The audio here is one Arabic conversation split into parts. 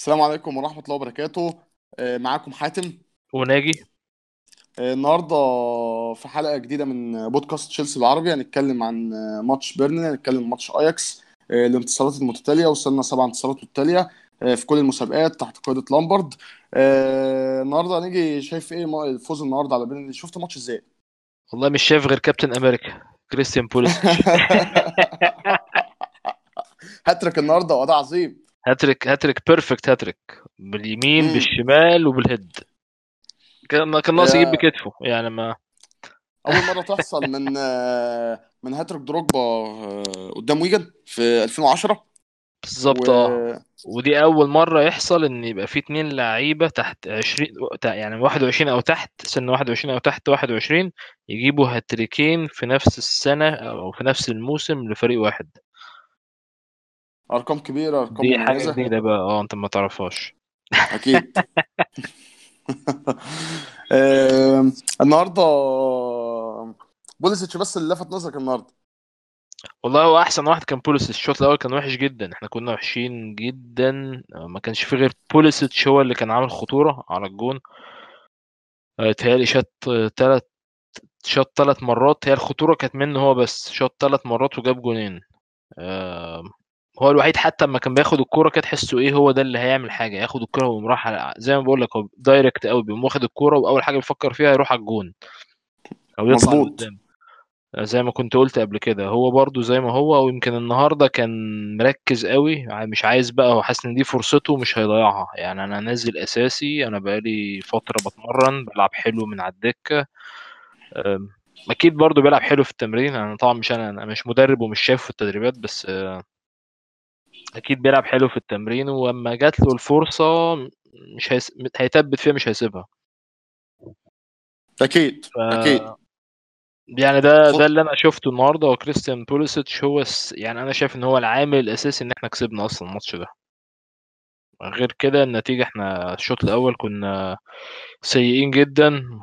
السلام عليكم ورحمة الله وبركاته. آه، معاكم حاتم. وناجي. آه، النهاردة في حلقة جديدة من بودكاست تشيلسي العربي هنتكلم عن آه، ماتش بيرنلي هنتكلم ماتش أياكس. آه، الانتصارات المتتالية وصلنا سبع انتصارات متتالية آه، في كل المسابقات تحت قيادة لامبارد آه، النهاردة هنيجي شايف إيه الفوز النهاردة على بيرنلي شفت الماتش إزاي؟ والله مش شايف غير Captain America كريستيان بوليسيتش هاتريك النهاردة وأداء عظيم. hat-trick hat-trick perfect hat-trick باليمين مم. بالشمال وبال head. كان كان ناقص يجيب آه، بكتفه يعني ما. أول مرة تحصل من آه، من هاتريك دروجبا آه، قدام ويجن في 2010 بالظبط و آه. ودي أول مرة يحصل إن يبقى في اتنين لعيبة تحت 20 تع- يعني 21 أو تحت سن 21 أو تحت 21 يجيبوا هاتريكين في نفس السنة أو في نفس الموسم لفريق واحد. أرقام كبيرة أرقام دي حاجة مميزة. جديدة بقى. آه أنت ما تعرفهاش. أكيد. آم، النهارده بوليسيتش بس اللي لفت نظرك النهارده. والله هو أحسن واحد كان بوليسيتش. الشوط الأول كان وحش جدا. إحنا كنا وحشين جدا. آه، ما كانش في غير بوليسيتش هو اللي كان عامل خطورة على الجون. آه، تهيألي شاط ثلاث شاط ثلاث مرات. هي الخطورة كانت منه هو بس. شاط ثلاث مرات وجاب جونين. آه، هو الوحيد حتى لما كان بياخد الكورة كده تحسه إيه هو ده اللي هيعمل حاجة ياخد الكورة ويقوم راح على- زي ما بقول لك هو دايركت قوي بيقوم واخد الكورة وأول حاجة بيفكر فيها يروح على الجون. أو يطلع لقدام. زي ما كنت قلت قبل كده هو برضو زي ما هو ويمكن النهارده كان مركز قوي مش عايز بقى هو حاسس إن دي فرصته مش هيضيعها. يعني أنا نازل أساسي أنا بقالي فترة بتمرن بلعب حلو من على الدكة. أكيد برضو بيلعب حلو في التمرين أنا طبعا مش أنا أنا مش مدرب ومش شايفه في التدريبات بس أكيد بيلعب حلو في التمرين ولما جات له الفرصة مش هيس... هيثبت فيها مش هيسيبها. أكيد ف أكيد. يعني ده ده اللي أنا شفته النهارده وكريستيان بوليسيتش هو الس... يعني أنا شايف إن هو العامل الأساسي إن إحنا كسبنا أصلا الماتش ده. غير كده النتيجة إحنا الشوط الأول كنا سيئين جدا.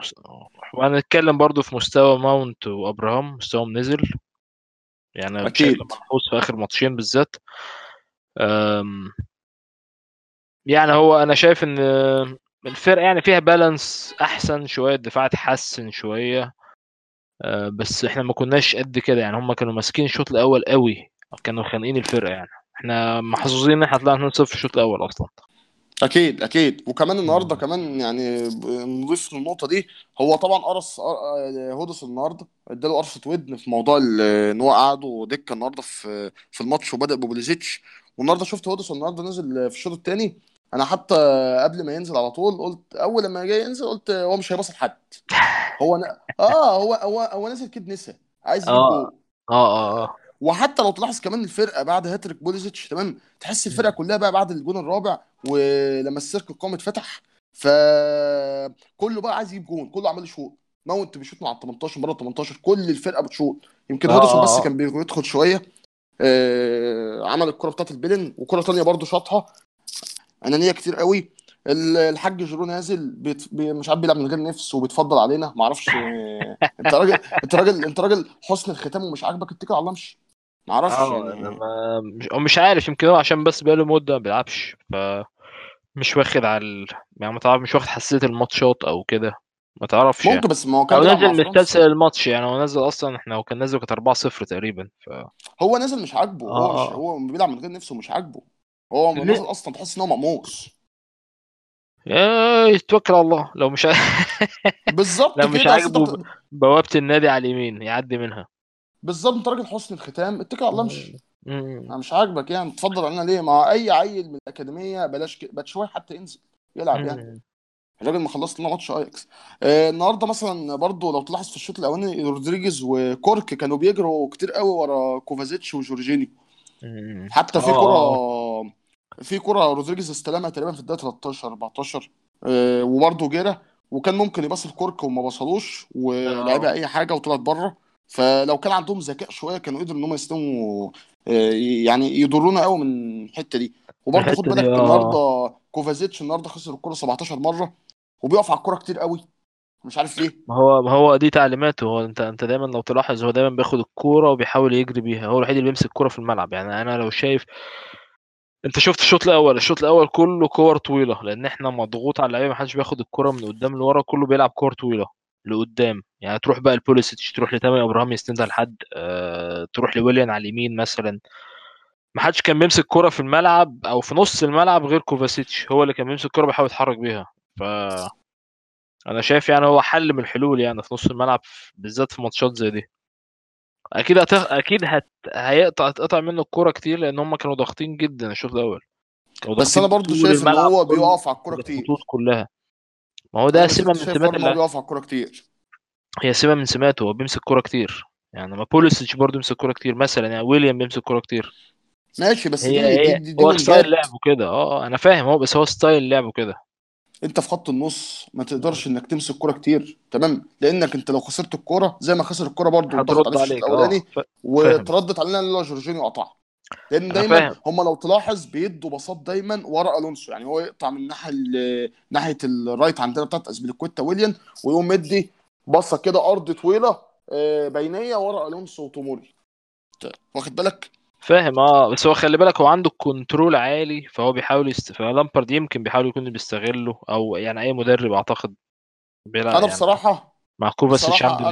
وهنتكلم برضو في مستوى ماونت وأبراهام مستواهم نزل. يعني أكيد. ملحوظ في آخر ماتشين بالذات. يعني هو أنا شايف إن الفرقة يعني فيها بالانس أحسن شوية الدفاع اتحسن شوية. أه، بس إحنا ما كناش قد كده يعني هم كانوا ماسكين الشوط الأول قوي كانوا خانقين الفرقة يعني. إحنا محظوظين إن إحنا طلعنا 2-0 في الشوط الأول أصلا. أكيد أكيد. وكمان النهارده. كمان يعني نضيف للنقطة دي هو طبعا قرص آه، هودس النهارده اداله قرصة ودن في موضوع إن هو قعده دكة النهارده في في الماتش وبدأ ببوليزيتش والنهارده شفت هودس النهارده نزل في الشوط الثاني أنا حتى قبل ما ينزل على طول قلت أول لما جاي ينزل قلت هو مش هيباص لحد. هو ن... آه هو هو هو نازل كده نسا عايز جول. آه آه آه. وحتى لو تلاحظ كمان الفرقة بعد هاتريك بوليزيتش تمام؟ تحس الفرقة. كلها بقى بعد الجون الرابع ولما السيرك القومي اتفتح ف كله بقى عايز يجيب جون كله عمال يشوط. ماونت بيشوط مع ال 18 بره ال 18 كل الفرقة بتشوط. يمكن آه. هودسون بس كان بيدخل شوية. آه عمل الكرة بتاعت البلنتي وكرة تانية برضه شاطها. أنانية كتير قوي. ال- الحاج جيرو نازل بيت... بي... مش عارف بيلعب من غير نفس وبيتفضل علينا. ما أعرفش آه، انت راجل انت راجل انت راجل حسن الختام ومش عاجبك اتكل على الله امشي ما أعرفش آه أنا يعني ما مش مش عارف يمكن هو عشان بس بقاله مدة ما بيلعبش فمش واخد على ال... يعني ما تعرف مش واخد حساسية الماتشات أو كده. ما تعرفش يعني. ممكن بس ما هو كان نازل مستسهل الماتش يعني هو نازل أصلا إحنا هو كان نازل كانت 4-0 تقريبا ف هو نازل مش عاجبه هو مش آه. هو بيلعب من غير نفسه مش عاجبه. هو نازل أصلا تحس إن هو مقموص. يا يتوكل على الله لو مش. بالظبط لو مش عاجبه. بوابه النادي على اليمين يعدي منها بالظبط انت راجل حسن الختام اتكل على الله امشي. مم. أنا مش عاجبك يعني تفضل علينا ليه مع أي عيل من الأكاديمية بلاش ك... باتشواي حتى ينزل يلعب يعني. الراجل ما خلص لنا ماتش أياكس آه النهارده مثلا برضو لو تلاحظ في الشوط الأولاني رودريجيز وكورك كانوا بيجروا كتير قوي ورا كوفازيتش وجورجينيو. حتى في كرة آه في كرة رودريجيز استلمها تقريبا في الدقيقة 13 14 آه، وبرضه جيرة وكان ممكن يباص الكورك وما بصلوش ولعبها آه أي حاجة وطلعت بره فلو كان عندهم ذكاء شوية كانوا قدروا إن هم يستلموا آه، يعني يضرونا قوي من الحتة دي. وبرضه خد الحتة بالك آه. النهارده كوفازيتش النهارده خسر الكرة 17 مرة وبيقف على الكرة كتير قوي. مش عارف ليه. ما هو ما هو دي تعليماته. هو انت انت دايما لو تلاحظ هو دايما بياخد الكورة وبيحاول يجري بيها. هو الوحيد اللي بيمسك الكوره في الملعب. يعني أنا لو شايف أنت شفت الشوط الأول؟ الشوط الأول كله كور طويلة لأن إحنا مضغوط على اللعيبة محدش بياخد الكره من قدام لورا كله بيلعب كور طويلة. لقدام. يعني تروح بقى البوليسيتش تروح لتامي ابراهام يستندها لحد أه تروح لويليان على اليمين مثلا. ما حدش كان بيمسك كرة في الملعب أو في نص الملعب غير كوفاسيتش هو اللي كان بيمسك كرة بيحاول يتحرك بيها. ف أنا شايف يعني هو حل من الحلول يعني في نص الملعب بالذات في ماتشات زي دي. أكيد هت... أكيد هت... هيقطع هتقطع منه الكوره كتير لأن هم كانوا ضاغطين جدا الشوط الأول. بس أنا برضو شايف إن هو بيقف على الكوره كتير. الخطوط كلها. ما هو ده سمه من سمات اللعب بيقف على الكورة كتير. هي سمه من سماته هو بيمسك كورة كتير. يعني ما بوليسيتش برضه بيمسك كورة كتير. مثلا يعني ويليام بيمسك كورة كتير. ماشي بس هي دي دي هي دي, دي هو ستايل لعبه كده آه آه، أنا فاهم هو بس هو style لعبه كده أنت في خط النص ما تقدرش إنك تمسك كورة كتير. تمام؟ لأنك أنت لو خسرت الكورة زي ما خسر الكورة برضه هترد عليك آه الاولاني فاهم. وتردت علينا لولا جورجينيو قطعها. لأن دايما هم لو تلاحظ بيدوا باصات دايما ورا ألونسو. يعني هو يقطع من الناحيه ال- ناحية ال right عندنا بتاعت أسبليكويتا ويليان ويقوم مدي باصة كده أرض طويلة آه، بينية ورا ألونسو وتوموري. واخد بالك؟ فاهم آه بس هو خلي بالك هو عنده control عالي فهو بيحاول يست... فلامبرد يمكن بيحاول يكون بيستغله أو يعني أي مدرب أعتقد بيلعب أنا يعني بصراحة مع كوفاسيتش عنده.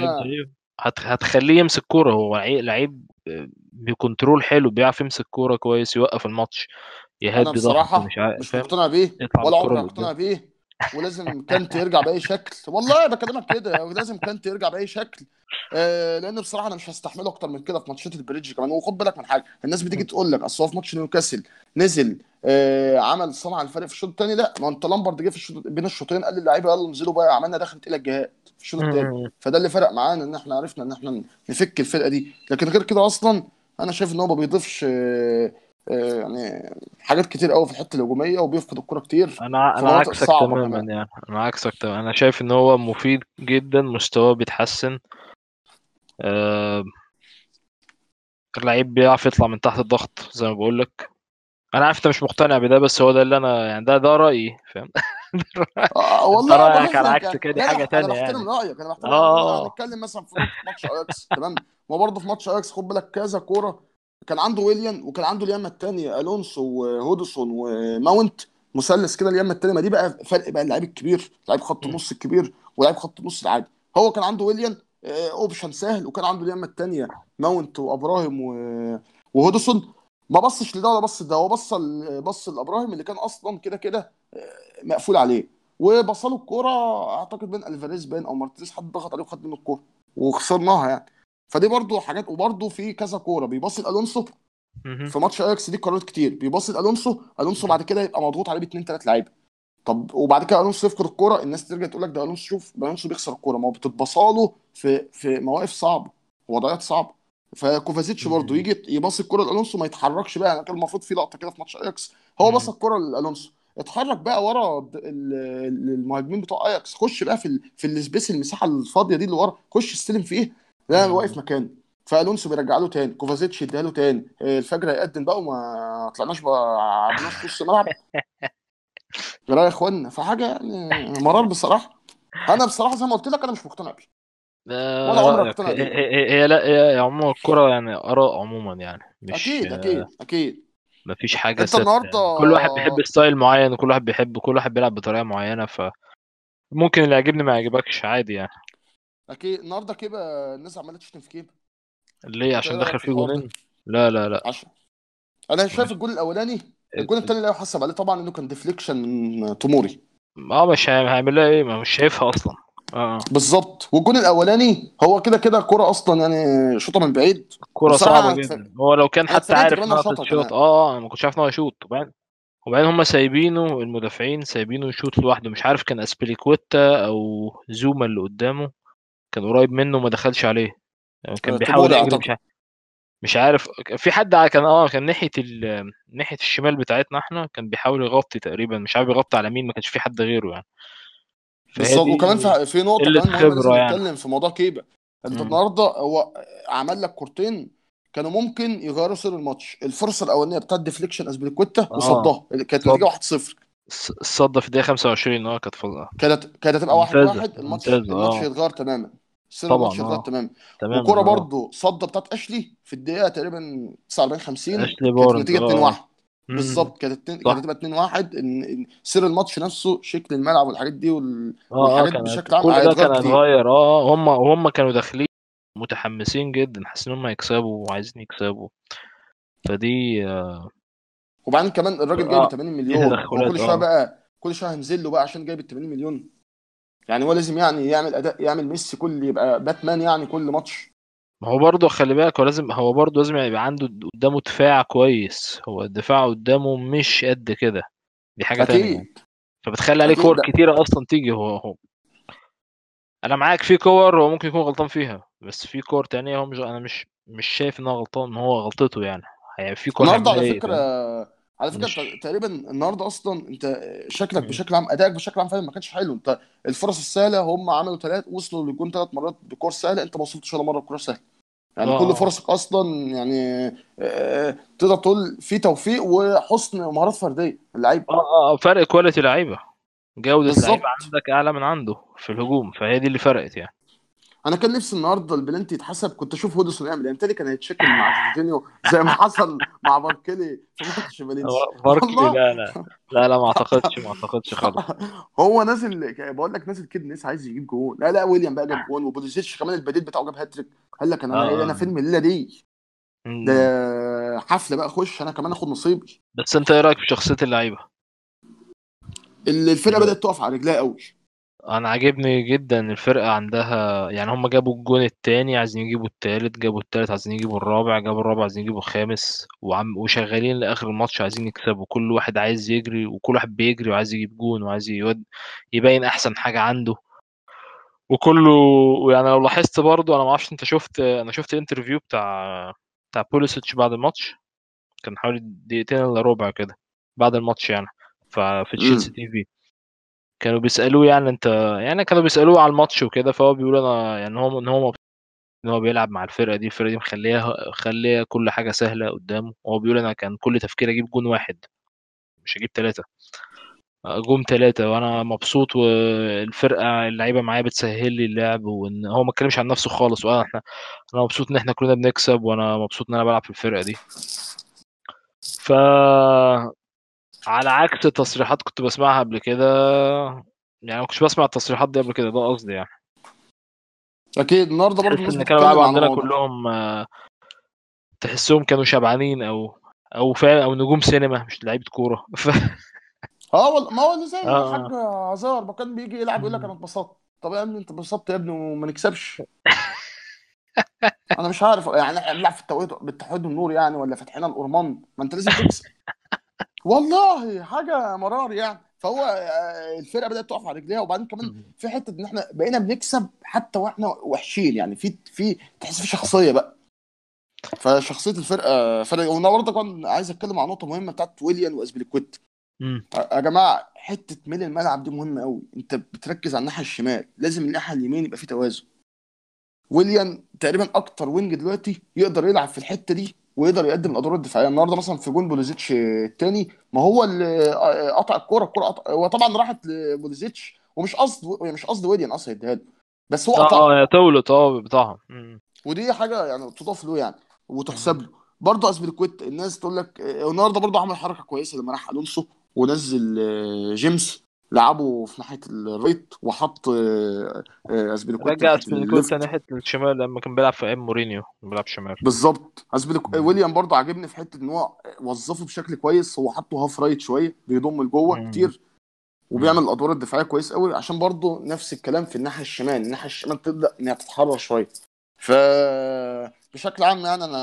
هتخليه يمسك كورة هو لعيب لعيب ب control حلو بيعرف يمسك كورة كويس يوقف الماتش يهدي ضغط مش بصراحه عارف مش مقتنع بيه ولا عمري لقدام هقتنع بيه ولازم كانتي يرجع بأي شكل. والله بكلمك كده لازم كانتي يرجع بأي شكل. آه لأن بصراحة أنا مش هستحمله أكتر من كده في ماتشات البريدج كمان. وخد بالك من حاجة الناس بتيجي تقول لك أصل هو في ماتش نيوكاسل نزل آه عمل صنع الفريق في الشوط الثاني لا ما أنت لامبرد جه في الشوط بين الشوطين قال للعيبة يلا انزلوا بقى عملنا دخلت إلى الجهاد في الشوط الثاني فده اللي فرق معانا إن إحنا عرفنا إن إحنا نفك الفرقة دي. لكن غير كده أصلا أنا شايف ان هو ما بيضيفش آه آه، يعني حاجات كتير قوي في الحتة الهجومية وبيفقد الكره كتير. أنا أنا عكسك تماما يعني. أنا عكسك تماما. أنا شايف إن هو مفيد جدا مستواه بيتحسن. آه... اللعيب بيعرف يطلع من تحت الضغط زي ما بقول لك أنا عارف أنت مش مقتنع بده بس هو ده اللي أنا يعني ده ده رأيي فاهم؟ آه انت والله رايك على عكس يعني كده حاجة لا أنا تانية بحترم يعني. رأيك أنا بحترم رأيك. آه أنا هنتكلم مثلا في ماتش أياكس تمام؟ ما برضه في ماتش أياكس خد بالك كذا كورة. كان عنده ويليان وكان عنده اليمة الثانية ألونسو وهودسون وماونت. مثلث كده اليمة الثانية ما دي بقى فرق بقى اللعيب الكبير لعيب خط النص الكبير ولاعيب خط النص العادي. هو كان عنده ويليان آه، option سهل وكان عنده اليمة الثانية ماونت وأبراهيم و- وهودسون. ما بصش لده ولا بص لده هو بص بص لإبراهيم اللي كان أصلا كده كده آه، مقفول عليه. وبصله الكورة أعتقد بين ألفاريز باين أو مارتينيز حد ضغط عليه وخد منه الكورة وخسرناها يعني. فدي برضو حاجات وبرضو في كذا كورة بيباصي الونسو مهم. في ماتش أياكس دي قرارات كتير بيباصي الونسو ألونسو بعد كده يبقى مضغوط عليه باثنين ثلاث لعيبة. طب وبعد كده ألونسو يفقد الكورة الناس ترجع تقول لك ده ألونسو شوف ده ألونسو بيخسر الكورة ما هو بتتبصاله في في مواقف صعبة وضعيات صعبة. فكوفازيتش برضو مم. يجي يباصي الكوره لألونسو ما يتحركش بقى. يعني كان المفروض في لقطة كده في ماتش أياكس. هو مم. بص الكوره لألونسو. اتحرك بقى ورا المهاجمين بتوع أياكس. خش بقى في ال... في ال space المساحة الفاضية دي اللي ورا. خش استلم فيه لا مم. واقف مكانه. فألونسو بيرجع له تاني. كوفازيتش يديها له تاني. الفجر هيقدم بقى وما طلعناش بقى عبناش في نص الملعب. جرى يا إخوانا. فحاجة يعني مرار بصراحة. أنا بصراحة زي ما قلت لك أنا مش مقتنع بيه. ولا عمري رأيك اقتنع هي, هي, هي لا هي عموما الكرة يعني آراء عموما يعني. مش أكيد أكيد أكيد. مفيش حاجة أنت ثابتة النهارده يعني كل واحد بيحب style معين وكل واحد بيحب كل واحد بيلعب بطريقة معينة فممكن اللي يعجبني ما يعجبكش عادي يعني. أكيد. النهارده كيبا الناس عمالة تشتم في كيبا ليه؟ عشان رايك دخل في فيه جونين؟ لا لا لا. عشان أنا شايف. الجول الأولاني. الجول الثاني لا يحسب عليه طبعا إنه كان deflection من توموري آه مش هي- هيعمل لها إيه؟ ما مش شايفها أصلا. آه. بالظبط. والجول الأولاني هو كده كده كرة أصلا يعني شوطة من بعيد. كرة اتف- جدا. هو لو كان حتى عارف تتشوط كمان. آه أنا ما كنتش عارف إن هو يشوط. وبعدين وبعدين هم سايبينه المدافعين سايبينه يشوط لوحده. مش عارف كان اسبليكويتا أو زوما اللي قدامه كان قريب منه وما دخلش عليه. يعني كان آه، بيحاول يجري مش عارف مش عارف. في حد كان آه كان ناحية ال... ناحية الشمال بتاعتنا إحنا كان بيحاول يغطي تقريبا. مش عارف يغطي على مين ما كانش في حد غيره يعني. بالظبط وكمان في في نقطة كمان خبرة يعني. نتكلم في موضوع كيبا. انت. النهارده هو عمل لك كورتين كانوا ممكن يغيروا سير الماتش. الفرصة الأولانية بتاعت deflection اسبليكويتا آه. وصدها. كانت النتيجه 1-0 الص- الصدة في الدقيقة 25 آه كانت فظيعة. كانت كانت هتبقى واحد ممتازة واحد الماتش ممتازة الماتش آه. هيتغير تماما. سير الماتش هيتغير آه. تماما. آه. برضو صدة بتاعت أشلي في الدقيقة تقريبا 49 50 أشلي كانت بارنز النتيجة 2 آه. 1 مم. بالظبط. كانت كانت هتبقى 2 1 ان سير الماتش نفسه شكل الملعب والحاجات دي وال... آه آه والحاجات بشكل عام كل ده كان هيتغير. آه هم هم كانوا داخلين متحمسين جدا حاسين إن هم يكسبوا وعايزين يكسبوا. فدي وبعدين كمان الراجل جايب آه 80 دي مليون. كل شوية بقى كل شوية هنزل له بقى عشان جايب ال 80 مليون. يعني هو لازم يعني يعمل اداء يعمل ميسي كل يبقى باتمان يعني كل ماتش. ما هو برضه خلي بالك هو لازم هو برضه لازم يبقى عنده قدامه دفاع كويس. هو الدفاع قدامه مش قد كده. دي حاجة تانية. يعني أكيد. فبتخلي عليه كور ده كتيرة أصلا تيجي هو هو. أنا معاك في كور هو ممكن يكون غلطان فيها بس في كور تانية هو مش أنا مش مش شايف إن هو غلطان هو غلطته يعني. يعني في كور النهارده على فكرة على فكرة مش تقريبا النهارده أصلا أنت شكلك. بشكل عام أدائك بشكل عام فعلا ما كانش حلو. انت الفرص السهلة هم عملوا ثلاث وصلوا للجون ثلاث مرات بكور سهلة انت ما وصلتش ولا مرة بكور سهلة. آه يعني كل آه. فرصك أصلا يعني آه، تقدر تقول في توفيق وحسن مهارات فردية اللعيبه آه آه آه، فرق quality جودة لعيبة بالظبط. عندك أعلى من عنده في الهجوم فهي دي اللي فرقت يعني. أنا كان نفسي النهارده البلنتي يتحسب كنت أشوف هودسون يعمل بالتالي كان هيتشكل مع جورجينيو زي ما حصل مع باركلي في ماتش فالنسيا باركلي لا لا. لا لا ما أعتقدش ما أعتقدش خالص. هو نازل بقول لك نازل كده ناس عايز يجيب جول لا لا ويليام بقى جاب جول وبوليزيتش كمان البديل بتاعه جاب هاتريك. قال لك أنا آه. أنا آه فين من الليلة دي؟ ده. حفلة بقى اخش أنا كمان اخد نصيبي. بس أنت إيه رأيك في شخصية اللعيبة؟ اللي الفرقة بدأت تقف على رجلها قوي أنا عاجبني جدا الفرقة عندها يعني هم جابوا الجون التاني عايزين يجيبوا التالت جابوا التالت عايزين يجيبوا الرابع جابوا الرابع عايزين يجيبوا الخامس وعم وشغالين لآخر الماتش عايزين يكسبوا. كل واحد عايز يجري وكل واحد بيجري وعايز يجيب جون وعايز يود يبين أحسن حاجة عنده. وكله يعني لو لاحظت برضو أنا ما أعرفش أنت شفت أنا شفت interview بتاع بتاع بوليسيتش بعد الماتش. كان حوالي دقيقتين إلا ربع كده بعد الماتش يعني ففي تشيلسي TV كانوا بيسألوه يعني انت يعني كانوا بيسألوه على الماتش وكده فهو بيقول أنا يعني هو إن هو إن هو بيلعب مع الفرقة دي الفرقة دي مخليها مخليها كل حاجة سهلة قدامه وهو بيقول أنا كان كل تفكيري أجيب جون واحد مش أجيب ثلاثة جون ثلاثة وأنا مبسوط والفرقة اللعيبة معايا بتسهل لي اللعب وإن هو ما اتكلمش عن نفسه خالص وانا إحنا أنا مبسوط إن إحنا كلنا بنكسب وأنا مبسوط إن أنا بلعب في الفرقة دي. ف على عكس تصريحات كنت بسمعها قبل كده يعني ما كنتش بسمع التصريحات دي قبل كده ده قصدي يعني. أكيد النهارده الناس ان كانوا عن عندنا كلهم آه، تحسهم كانوا شبعانين أو أو فاهم أو نجوم سينما مش لعيبة كورة. ف... آه والله ما هو زي الحاج آه. هزار ما كان بيجي يلعب يقول لك أنا. اتبسطت. طب يا ابني أنت اتبسطت يا ابني وما نكسبش. أنا مش عارف يعني إحنا بنلعب في التوقيت بالتوحيد والنور يعني ولا فاتحين الأورمان؟ ما أنت لازم تكسب. والله حاجة مرار يعني. فهو آه، الفرقة بدأت تقف على رجليها. وبعدين كمان. في حتة إن إحنا بقينا بنكسب حتى وإحنا وحشين يعني. في في تحس في شخصية بقى. فشخصية الفرقة فرق وأنا برضه كان عايز أتكلم عن نقطة مهمة بتاعت ويليان واسبليكويت مم. يا جماعة حتة ميل الملعب دي مهمة قوي أنت بتركز على الناحية الشمال. لازم الناحية اليمين يبقى في توازن. ويليان تقريبا أكتر wing دلوقتي يقدر يلعب في الحتة دي. ويقدر يقدم الأدوار الدفاعية النهارده مثلا في جون بوليزيتش الثاني ما هو اللي قطع الكورة الكورة قطع هو طبعا راحت لبوليزيتش ومش قصد مش قصد ويليان أصلا يديها له بس هو آه آه تولت آه بتاعهم مم. ودي حاجة يعني تضاف له يعني وتحسب. له برضه اسبليكويت الناس تقول لك آه، النهارده برضه عمل حركة كويسة لما راح ألونسو ونزل آه، جيمس لعبه في ناحية ال right وحط آه، آه، اسبليكويت رجع ال left. ناحية الشمال لما كان بيلعب في أيام مورينيو كان بيلعب شمال. بالظبط. اسبليك مم. ويليام برضه عاجبني في حتة إن هو وظفه بشكل كويس. هو حطه half right شوية بيضم لجوه. كتير. وبيعمل الأدوار الدفاعية كويس قوي عشان برضه نفس الكلام في الناحية الشمال. الناحية الشمال تبدأ إنها تتحرر شوية. ف بشكل عام يعني أنا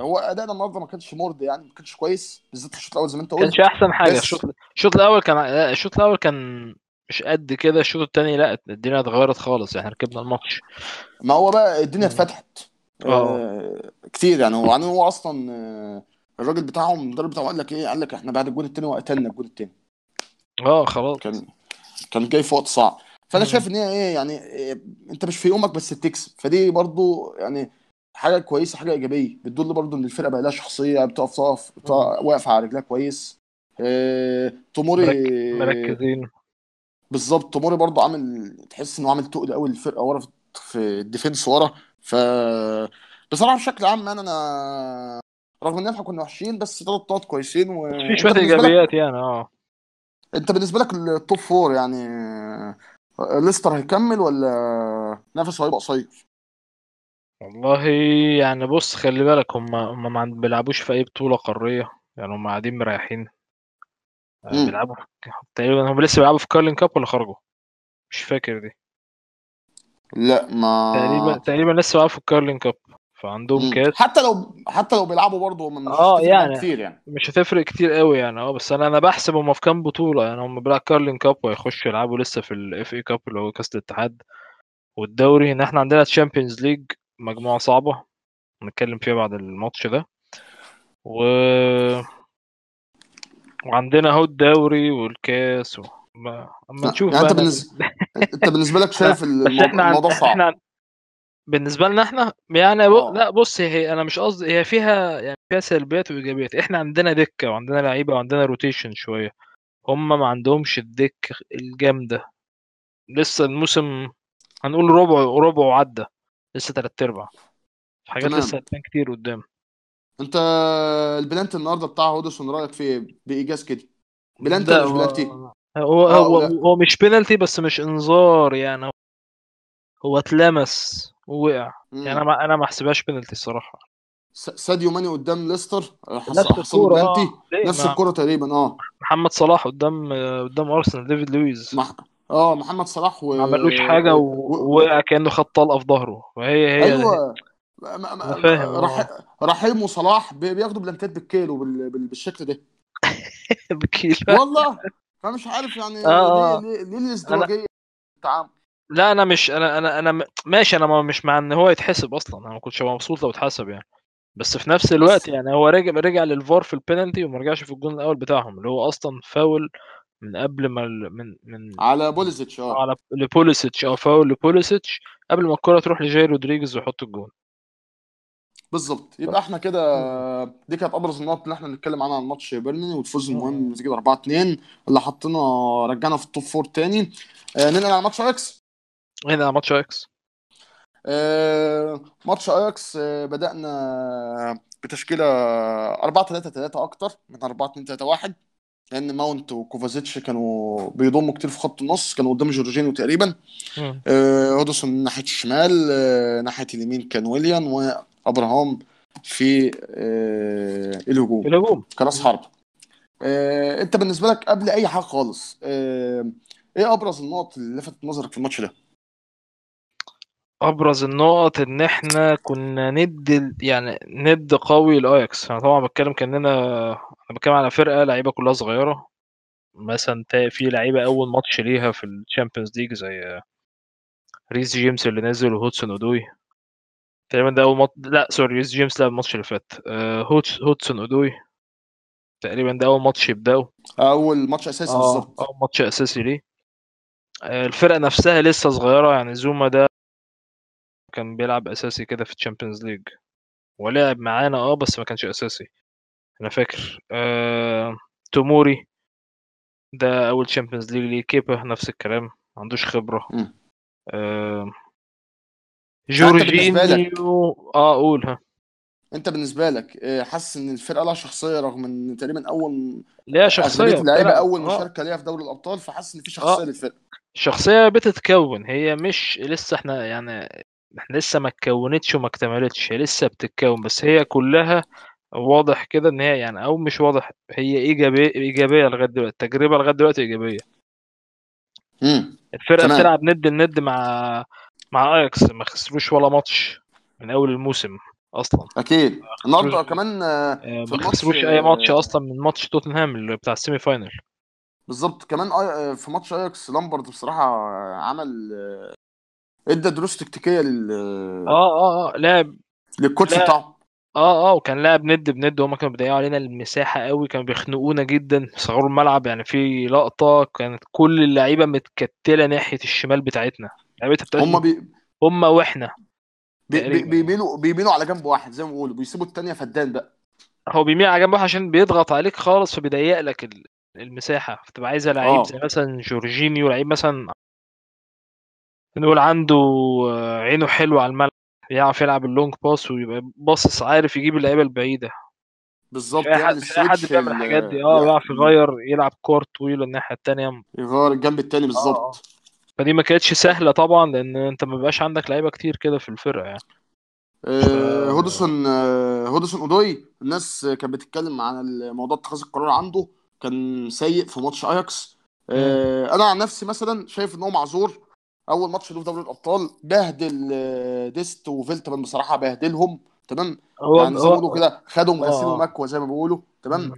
هو ادائنا النهارده ما كانش مرضي يعني ما كانش كويس بالذات في الشوط الأول زي ما أنت كانش قلت. أحسن حاجة. الشوط الشوط الأول كان الشوط الأول كان مش قد كده الشوط الثاني لا الدنيا اتغيرت خالص إحنا ركبنا الماتش. ما هو بقى الدنيا. اتفتحت. آه. آه كتير يعني هو يعني هو أصلا آه الراجل بتاعهم المدرب بتاعهم قال لك إيه؟ قال لك إحنا بعد الجون التاني وقتلنا الجون التاني. آه خلاص. كان كان جاي في وقت صعب. فأنا. شايف إن هي إيه يعني إيه أنت مش في يومك بس بتكسب. فدي برضو يعني حاجة كويسة حاجة إيجابية. بتدل برضو إن الفرقة بقى لها شخصية بتقف تقف واقفة على رجلها كويس. إيه توموري مرك... مركزين. بالظبط. توموري برضو عامل تحس إنه عامل تقل قوي للفرقه ورا في ال defense ورا. ف بصراحة بشكل عام يعني أنا رغم إن إحنا كنا وحشين بس ثلاث نقط كويسين و... في شوية إيجابيات يعني آه. أنت بالنسبة لك ال top four يعني ليستر هيكمل ولا نفسه هيبقى قصير؟ والله يعني بص خلي بالك هم هم ما بيلعبوش في أي بطولة قارية. يعني هم قاعدين مريحين. آه، بيلعبوا. تقريبا هم لسه بيلعبوا في Carling Cup ولا خرجوا؟ مش فاكر دي. لا تقريبا ما تقريبا لسه بيلعبوا في ال Carling Cup. فعندهم كاس. حتى لو حتى لو بيلعبوا برضه مش آه يعني كتير يعني. مش هتفرق كتير قوي يعني. آه بس أنا أنا بحسب هم في كام بطولة يعني. هم بيلعبوا Carling Cup وهيخشوا يلعبوا لسه في ال FA Cup اللي هو كأس الاتحاد. والدوري إن إحنا عندنا Champions League مجموعة صعبة. نتكلم فيها بعد الماتش ده. و... وعندنا أهو الدوري والكاس و... ما... أما نشوف يعني أنت بالنسبة أنت بالنسبة لك شايف. الموضوع صعب. إحنا بالنسبة لنا إحنا يعني ب... آه. لا بص هي أنا مش قصدي هي فيها يعني فيها سلبيات وإيجابيات. إحنا عندنا دكة وعندنا لعيبة وعندنا روتيشن شوية. هم ما عندهمش الدكة الجامدة. لسه الموسم هنقول ربع ربع وعدى. لسه تلات أرباع. حاجات لسه هتبان كتير قدام. أنت البلانت النهارده بتاع هودسون رأيك فيه؟ بإيجاز كده. بلانتي ده ولا مش هو بلانتي هو هو ولا هو مش بينالتي بس مش إنذار يعني. هو اتلمس ووقع. يعني أنا ما أنا ما احسبهاش بينالتي الصراحة. ساديو ماني قدام ليستر حصل آه ليه؟ نفس ما الكرة تقريبا آه. محمد صلاح قدام قدام أرسنال ديفيد لويز. مح... آه محمد صلاح و... ما عملوش حاجة و... و- ووقع كأنه خد طلقة في ظهره. وهي هي أيوه. ما... ما... ما... فاهم رح... آه. رحيم وصلاح بي- بياخدوا بلانتات بالكيلو بال... بال... بالشكل ده. بكيل والله! فمش عارف يعني آه ليه آه. ليه ليه الازدواجيه التعامل لا أنا مش أنا أنا أنا ماشي أنا ما- مش مع إن هو يتحسب أصلا أنا ما كنتش مبسوط لو اتحسب يعني. بس في نفس الوقت بس يعني هو رجع رجع للفار في البينالتي وما رجعش في الجون الأول بتاعهم اللي هو أصلا فاول من قبل ما ال- من من على بوليزيتش آه. على لبوليسيتش أو فاول لبوليسيتش قبل ما الكرة تروح لجاي رودريجيز ويحط الجون. بالظبط. يبقى إحنا كده دي كانت أبرز النقط اللي إحنا بنتكلم عنها عن ماتش بيرنلي والفوز المهم نتيجة 4 2 اللي حطينا رجعنا في ال top four تاني. آه ننقل على ماتش أياكس. هنا ماتش أياكس آه ماتش أياكس آه بدأنا بتشكيلة 4 3 3 أكتر من 4 2 3 1 لأن ماونت وكوفازيتش كانوا بيضموا كتير في خط النص كانوا قدام جورجينيو تقريبا. مم. آه، هودسون ناحية الشمال آه، ناحية اليمين كان ويليان وأبراهام في آه، الهجوم. الهجوم. كراس حربة. آه، أنت بالنسبة لك قبل أي حاجة خالص آه، إيه أبرز النقط اللي لفتت نظرك في الماتش ده؟ أبرز النقط إن إحنا كنا ند ال- يعني ند قوي لاياكس أنا طبعا بتكلم كاننا أنا بتكلم على فرقة لعيبة كلها صغيرة. مثلا تا- في لعيبة أول ماتش ليها في ال Champions League زي ريس جيمس اللي نزل وهودسون أودوي. تقريبا ده أول ماتش لا sorry ريس جيمس لعب الماتش اللي فات. آه، هودس هودسون أودوي. تقريبا ده أول ماتش يبداوا أول ماتش أساسي آه بالظبط. أول ماتش أساسي ليه. آه، الفرقة نفسها لسه صغيرة. يعني زوما ده كان بيلعب أساسي كده في ال Champions League ولعب معانا آه بس ما كانش أساسي. أنا فاكر آه... توموري. ده أول Champions League ليه كيبا نفس الكلام ما عندوش خبرة. مم. آه... جورجينيو آه قول ها. أنت بالنسبة لك آه، حاسس إن الفرقة لها شخصية رغم إن تقريبا أول ليها شخصية وبتلعب أول آه. مشاركة ليها في دوري الأبطال فحاسس إن في شخصية آه للفرقة. الشخصيه بتتكون هي مش لسه إحنا يعني إحنا لسه ما اتكونتش وما اكتملتش هي لسه بتتكون بس هي كلها واضح كده إن هي يعني أو مش واضح هي ايجابيه إيجابية لغاية دلوقتي التجربه لغاية دلوقتي إيجابية. مم. الفرقة تمام. بتلعب ند لند مع مع اياكس ما خسروش ولا ماتش من أول الموسم أصلا. النهاردة ما خسروش كمان آه، آه، في ما خسروش أي ماتش آه، أصلا من ماتش توتنهام اللي بتاع ال semi-final بالظبط. كمان آي- في ماتش اياكس لامبرد بصراحة عمل أدى دروس تكتيكية لل آه آه آه لعب لل coach بتاعه. آه آه وكان لاعب ند بند هما كانوا بيضيعوا علينا المساحة قوي كانوا بيخنقونا جدا صغروا الملعب يعني في لقطة كانت كل اللعيبة متكتلة ناحية الشمال بتاعتنا. اللعيبه هم بتاعتنا بي... هم وإحنا بي... يعني بيميلوا بيميلوا على جنب واحد زي ما بيقولوا بيسيبوا التانية فدان بقى. هو بيميل على جنب واحد عشان بيضغط عليك خالص فبيضيق لك ال- المساحة. فتبقى عايزة لعيب زي آه مثلا جورجينيو لعيب مثلا نقول عنده آه، عينه حلوة على الملعب يعرف يلعب ال long pass ويبقى باصص عارف يجيب اللعيبة البعيدة. بالظبط أي حد بيعمل ال- الحاجات دي. آه يع- بيعرف يغير يلعب كور طويل الناحية التانية. يغير الجنب التاني آه آه. بالظبط فدي ما كانتش سهلة طبعا لأن أنت ما بيبقاش عندك لعيبة كتير كده في الفرقة يعني. آه، هودسون آه، هودسون أودوي الناس كانت بتتكلم عن موضوع اتخاذ القرار عنده كان سيء في ماتش أياكس. آه، أنا عن نفسي مثلا شايف إن هو معذور. أول ماتش له في دوري الأبطال بهدل آه، ديست وفيلتمان بصراحة بهدلهم تمام؟ هو يعني زي ما بيقولوا كده خدهم غسيل آه ومكوى زي ما بيقولوا تمام.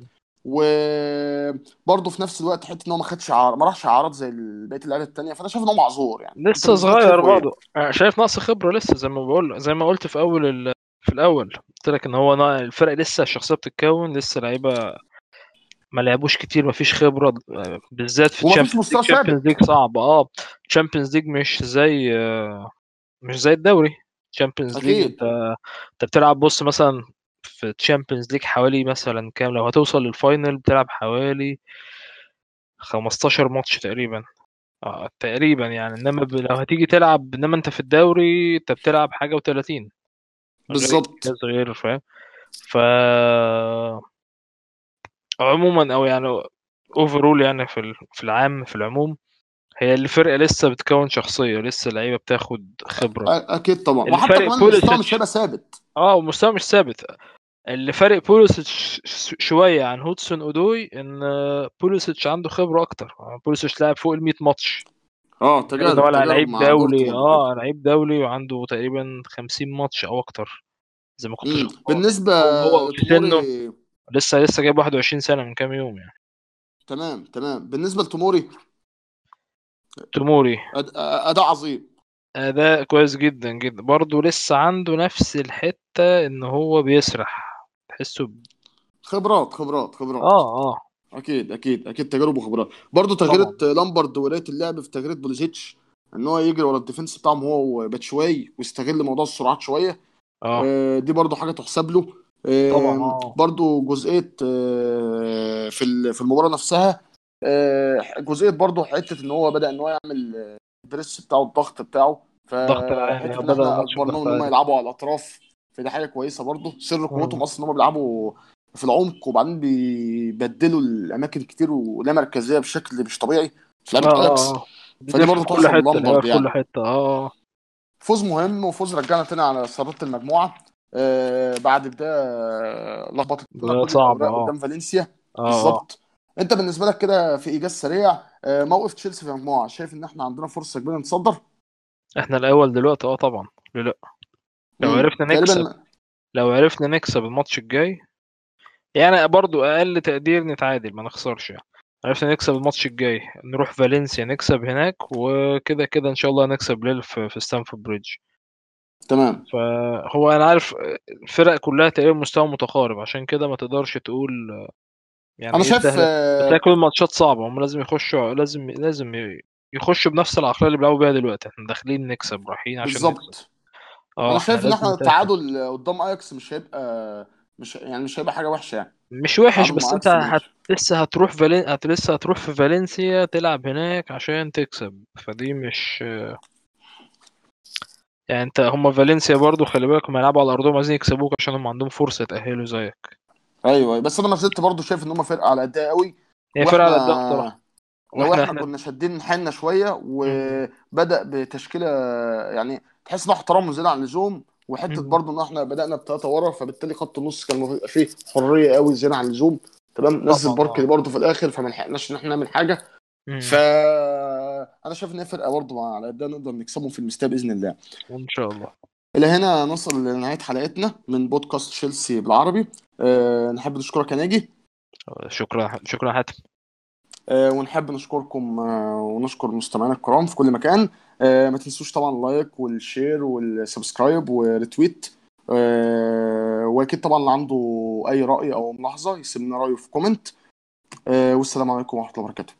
وبرضه في نفس الوقت حتة إن هو ما خدش عار... ما راحش إعارات زي بقية اللعيبة التانية فأنا شايف إن هو معذور يعني. لسه صغير إيه؟ برضه. أنا شايف نقص خبرة لسه زي ما بقول زي ما قلت في أول ال... في الأول. قلت لك إن هو الفرق لسه الشخصيه بتتكون لسه لعيبة ما لعبوش كتير ما فيش خبرة بالذات في ال Champions League. صعب آه. ال Champions League مش زي آه، مش زي الدوري. ال Champions League أنت أنت بتلعب بص مثلا في ال Champions League حوالي مثلا كام؟ لو هتوصل لل final بتلعب حوالي 15 ماتش تقريبا. آه تقريبا يعني. إنما ب... لو هتيجي تلعب إنما أنت في الدوري أنت بتلعب حاجة و30 غير بالظبط. غير فاهم؟ ف عموما أو يعني overall يعني في في العام في العموم هي الفرقة لسه بتكون شخصية لسه لعيبه بتاخد خبرة. أكيد طبعا. وحتى كمان المستوى مش هيبقى ثابت. آه ومستوى مش ثابت. اللي فارق بوليسيتش ش- شوية عن هودسون أودوي إن بوليسيتش عنده خبرة أكتر. بوليسيتش لعب فوق ال 100 ماتش. آه هو تجارب تجارب لعيب دولي آه لعيب دولي وعنده تقريبا 50 ماتش أو أكتر زي ما كنت بالنسبة هو هو سنه لسه لسه جايب 21 سنة من كام يوم يعني. تمام تمام. بالنسبة لتوموري؟ توموري أد- أداء عظيم. أداء كويس جدا جدا. برضه لسه عنده نفس الحتة إن هو بيسرح. تحسه ب... خبرات خبرات خبرات. آه آه. أكيد أكيد أكيد تجارب وخبرات. برضه تغييرة لامبرد وقرايه اللعب في تغييرة بوليسيتش إن هو يجري ورا ال defense بتاعهم هو وباتشواي ويستغل موضوع السرعات شوية. آه. آه، دي برضو حاجة تحسب له. طبعا آم، آه. برضو جزئية آه، في في المباراة نفسها آه، جزئية برضو حتة إن هو بدأ إن هو يعمل آه، ال press بتاعه الضغط بتاعه. ضغط العالي فحتة إن الماتش اجبرناهم إن هم يلعبوا على الأطراف فدي حاجة كويسة برضو. سر قوتهم. أصلا إن هم بيلعبوا في العمق وبعدين بيبدلوا الأماكن كتير ولا مركزية بشكل مش طبيعي. في لعبه اياكس آه فدي برضو في كل حتة كل يعني. حتة آه فوز مهم وفوز رجعنا تاني على صدارة المجموعة. آه بعد بداية آه، لخبطت ده صعب آه. قدام فالنسيا. بالظبط. أنت بالنسبة لك كده في إيجاز سريع آه موقف تشيلسي في المجموعة شايف إن إحنا عندنا فرصة كبيرة نتصدر؟ إحنا الأول دلوقتي آه طبعا. ليه لأ؟ لو عرفنا نكسب تقريبا لو عرفنا نكسب الماتش الجاي يعني برضو أقل تقدير نتعادل ما نخسرش يعني. عرفنا نكسب الماتش الجاي نروح فالنسيا نكسب هناك وكده كده إن شاء الله نكسب ليل في, في ستانفورد بريدج. تمام. فهو أنا عارف الفرق كلها تقريبا مستوى متقارب عشان كده ما تقدرش تقول يعني أنا إيه شايف بس هي آه كل الماتشات صعبة هم لازم يخشوا لازم لازم يخشوا بنفس العقلية اللي بيلعبوا بيها دلوقتي. إحنا داخلين نكسب رايحين عشان بالظبط. أنا إحنا شايف إحنا نتاكد التعادل قدام أياكس مش هيبقى مش يعني مش هيبقى حاجة وحشة يعني. مش وحش بس أنت هت... لسه هتروح فالين... هت... لسه هتروح في فالنسيا تلعب هناك عشان تكسب. فدي مش يعني انت هم فالنسيا برضو خلي بالك هم يلعبوا على أرضهم عايزين يكسبوك عشان هم عندهم فرصة يتأهلوا زيك أيوه بس أنا ما زلت برضه شايف إن هم فرقة على قدها قوي هي فرقة على قدها وإحنا لو إحنا إحنا كنا شادين حيلنا شوية. وبدأ بتشكيلة يعني تحس إن احترام زياده عن اللزوم وحتة مم. برضو إن إحنا بدأنا بثلاثه ورا فبالتالي خط النص كان فيه حرية قوي زيادة عن اللزوم تمام نزل طبعا باركلي برضو في الآخر فما لحقناش إن إحنا نعمل حاجة. ف أنا شايف إن هي فرقة برضو على قدها نقدر نكسبهم في المستوى بإذن الله. إن شاء الله. إلى هنا نصل لنهاية حلقتنا من بودكاست تشيلسي بالعربي. أه نحب نشكرك يا ناجي. شكرا شكرا حاتم. آه، ونحب نشكركم آه، ونشكر مستمعينا الكرام في كل مكان. آه، ما تنسوش طبعا اللايك والشير والسبسكرايب وريتويت آه، وأكيد طبعا اللي عنده أي رأي أو ملاحظة يسيب لنا رأيه في comment. آه، والسلام عليكم ورحمة الله وبركاته.